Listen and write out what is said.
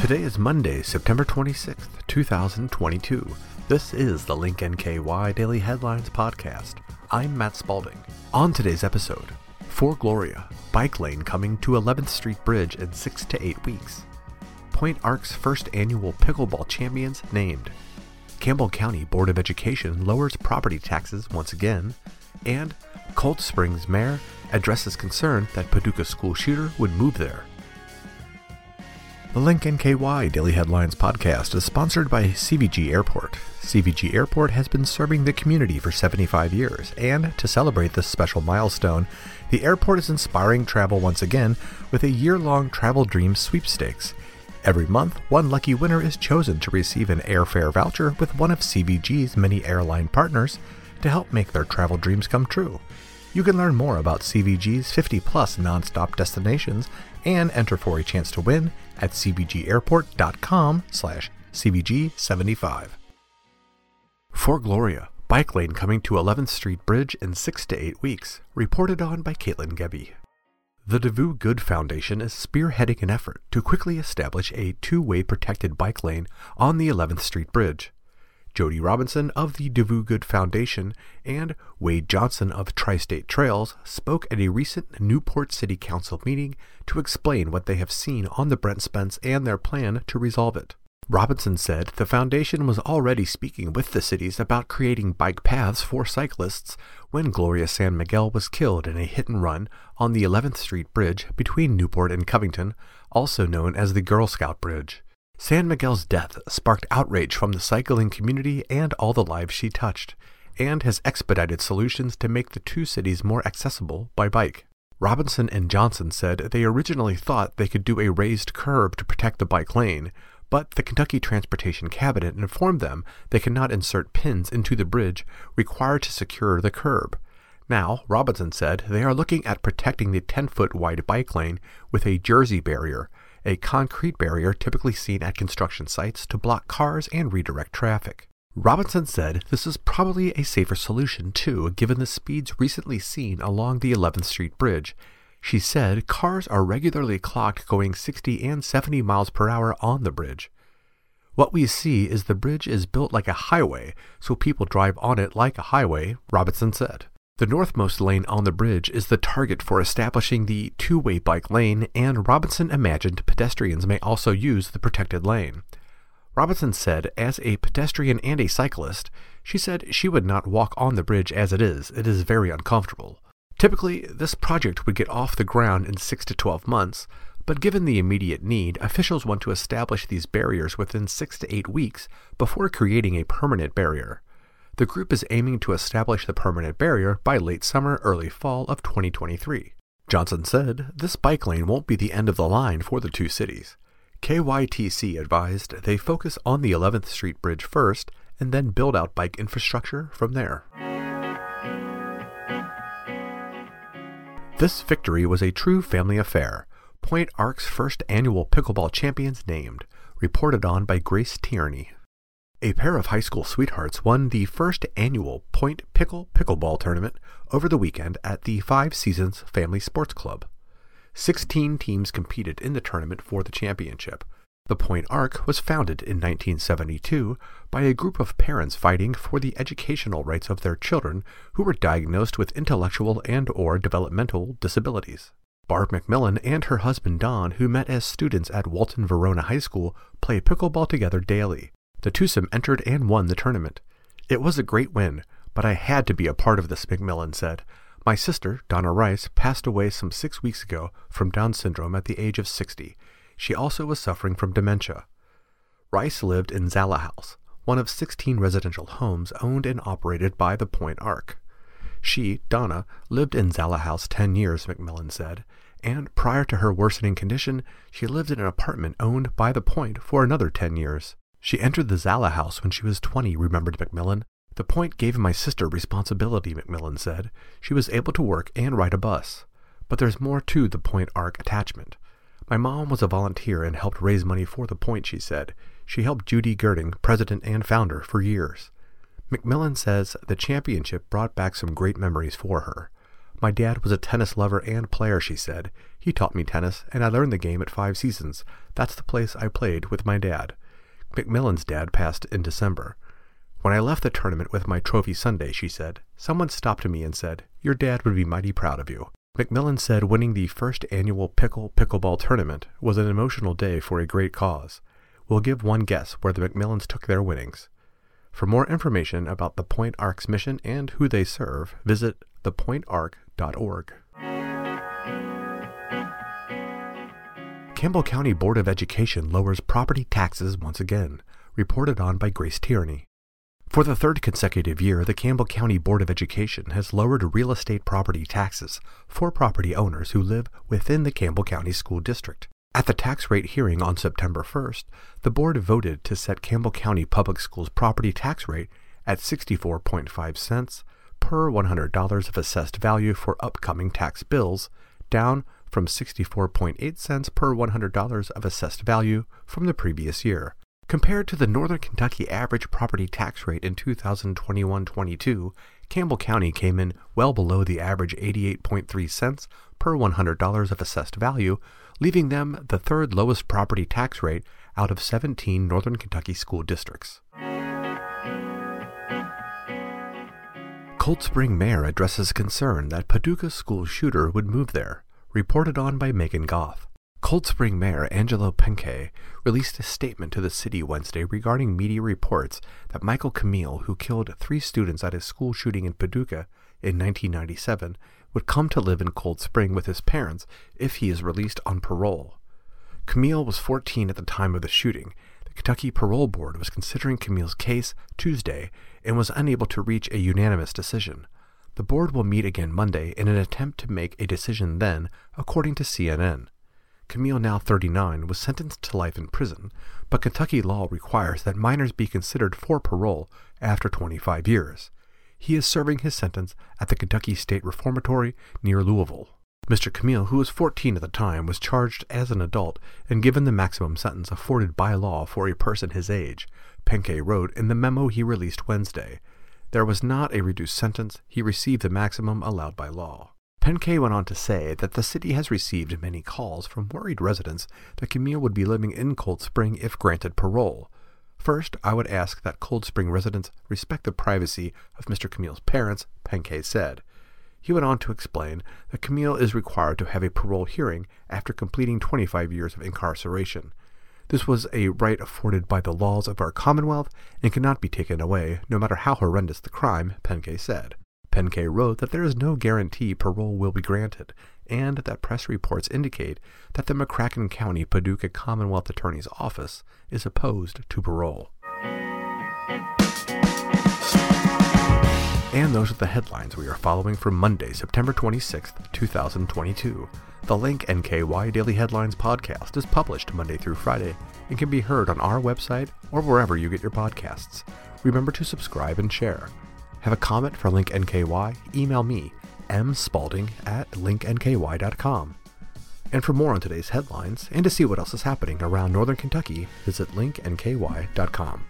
Today is Monday, September 26th, 2022. This is the Link NKY Daily Headlines Podcast. I'm Matt Spalding. On today's episode, for Gloria, bike lane coming to 11th Street Bridge in 6 to 8 weeks. Point Arc's first annual pickleball champions named. Campbell County Board of Education lowers property taxes once again, and Cold Springs Mayor addresses concern that Paducah school shooter would move there. The Link NKY Daily Headlines podcast is sponsored by CVG Airport. CVG Airport has been serving the community for 75 years, and to celebrate this special milestone, the airport is inspiring travel once again with a year long Travel Dreams sweepstakes. Every month, one lucky winner is chosen to receive an airfare voucher with one of CVG's many airline partners to help make their travel dreams come true. You can learn more about CVG's 50 plus nonstop destinations and enter for a chance to win at cvgairport.com slash cvg75. For Gloria, bike lane coming to 11th Street Bridge in 6 to 8 weeks, reported on by Caitlin Gebby. The Devou Good Foundation is spearheading an effort to quickly establish a two-way protected bike lane on the 11th Street Bridge. Jody Robinson of the Devou Good Foundation and Wade Johnson of Tri State Trails spoke at a recent Newport City Council meeting to explain what they have seen on the Brent Spence and their plan to resolve it. Robinson said the foundation was already speaking with the cities about creating bike paths for cyclists when Gloria San Miguel was killed in a hit and run on the 11th Street Bridge between Newport and Covington, also known as the Girl Scout Bridge. San Miguel's death sparked outrage from the cycling community and all the lives she touched, and has expedited solutions to make the two cities more accessible by bike. Robinson and Johnson said they originally thought they could do a raised curb to protect the bike lane, but the Kentucky Transportation Cabinet informed them they cannot insert pins into the bridge required to secure the curb. Now, Robinson said they are looking at protecting the 10 foot wide bike lane with a jersey barrier a concrete barrier typically seen at construction sites to block cars and redirect traffic. Robinson said this is probably a safer solution too, given the speeds recently seen along the 11th Street Bridge. She said cars are regularly clocked going 60 and 70 miles per hour on the bridge. What we see is the bridge is built like a highway, so people drive on it like a highway, Robinson said. The northmost lane on the bridge is the target for establishing the two way bike lane, and Robinson imagined pedestrians may also use the protected lane. Robinson said, as a pedestrian and a cyclist, she said she would not walk on the bridge as it is. It is very uncomfortable. Typically, this project would get off the ground in 6 to 12 months, but given the immediate need, officials want to establish these barriers within 6 to 8 weeks before creating a permanent barrier. The group is aiming to establish the permanent barrier by late summer, early fall of 2023. Johnson said this bike lane won't be the end of the line for the two cities. KYTC advised they focus on the 11th Street Bridge first and then build out bike infrastructure from there. This victory was a true family affair. Point Arc's first annual pickleball champions named, reported on by Grace Tierney. A pair of high school sweethearts won the first annual Point Pickle Pickleball Tournament over the weekend at the Five Seasons Family Sports Club. Sixteen teams competed in the tournament for the championship. The Point Arc was founded in 1972 by a group of parents fighting for the educational rights of their children who were diagnosed with intellectual and or developmental disabilities. Barb McMillan and her husband Don, who met as students at Walton Verona High School, play pickleball together daily. The twosome entered and won the tournament. It was a great win, but I had to be a part of this, McMillan said. My sister, Donna Rice, passed away some six weeks ago from Down syndrome at the age of 60. She also was suffering from dementia. Rice lived in Zala House, one of 16 residential homes owned and operated by the Point Arc. She, Donna, lived in Zala House 10 years, McMillan said, and prior to her worsening condition, she lived in an apartment owned by the Point for another 10 years. She entered the Zala house when she was 20, remembered McMillan. The point gave my sister responsibility, McMillan said. She was able to work and ride a bus. But there's more to the Point arc attachment. My mom was a volunteer and helped raise money for the Point, she said. She helped Judi Gerding, president and founder, for years. McMillan says the championship brought back some great memories for her. My dad was a tennis lover and player, she said. He taught me tennis, and I learned the game at Five Seasons. That's the place I played with my dad. McMillan's dad passed in December. When I left the tournament with my trophy Sunday, she said, someone stopped me and said, Your dad would be mighty proud of you. McMillan said winning the first annual Pickle Pickleball tournament was an emotional day for a great cause. We'll give one guess where the McMillans took their winnings. For more information about the Point Arc's mission and who they serve, visit thepointarc.org. Campbell County Board of Education lowers property taxes once again, reported on by Grace Tierney. For the third consecutive year, the Campbell County Board of Education has lowered real estate property taxes for property owners who live within the Campbell County School District. At the tax rate hearing on September 1st, the board voted to set Campbell County Public Schools property tax rate at 64.5 cents per $100 of assessed value for upcoming tax bills, down from 64.8 cents per $100 of assessed value from the previous year. Compared to the Northern Kentucky average property tax rate in 2021-22, Campbell County came in well below the average 88.3 cents per $100 of assessed value, leaving them the third lowest property tax rate out of 17 Northern Kentucky school districts. Cold Spring Mayor addresses concern that Paducah school shooter would move there, reported on by Megan Goff. Cold Spring Mayor Angelo Penque released a statement to the city Wednesday regarding media reports that Michael Carneal, who killed three students at his school shooting in Paducah in 1997, would come to live in Cold Spring with his parents if he is released on parole. Carneal was 14 at the time of the shooting. The Kentucky Parole Board was considering Carneal's case Tuesday and was unable to reach a unanimous decision. The board will meet again Monday in an attempt to make a decision then, according to CNN. Carneal, now 39, was sentenced to life in prison, but Kentucky law requires that minors be considered for parole after 25 years. He is serving his sentence at the Kentucky State Reformatory near Louisville. Mr. Carneal, who was 14 at the time, was charged as an adult and given the maximum sentence afforded by law for a person his age, Penque wrote in the memo he released Wednesday. There was not a reduced sentence, he received the maximum allowed by law. Penque went on to say that the city has received many calls from worried residents that Carneal would be living in Cold Spring if granted parole. First, I would ask that Cold Spring residents respect the privacy of Mr. Carneal's parents, Penque said. He went on to explain that Carneal is required to have a parole hearing after completing 25 years of incarceration. This was a right afforded by the laws of our Commonwealth and cannot be taken away, no matter how horrendous the crime, Penque said. Penque wrote that there is no guarantee parole will be granted, and that press reports indicate that the McCracken County Paducah Commonwealth Attorney's Office is opposed to parole. And those are the headlines we are following for Monday, September 26th, 2022. The Link NKY Daily Headlines podcast is published Monday through Friday and can be heard on our website or wherever you get your podcasts. Remember to subscribe and share. Have a comment for Link NKY? Email me, mspalding at linknky.com. And for more on today's headlines and to see what else is happening around Northern Kentucky, visit linknky.com.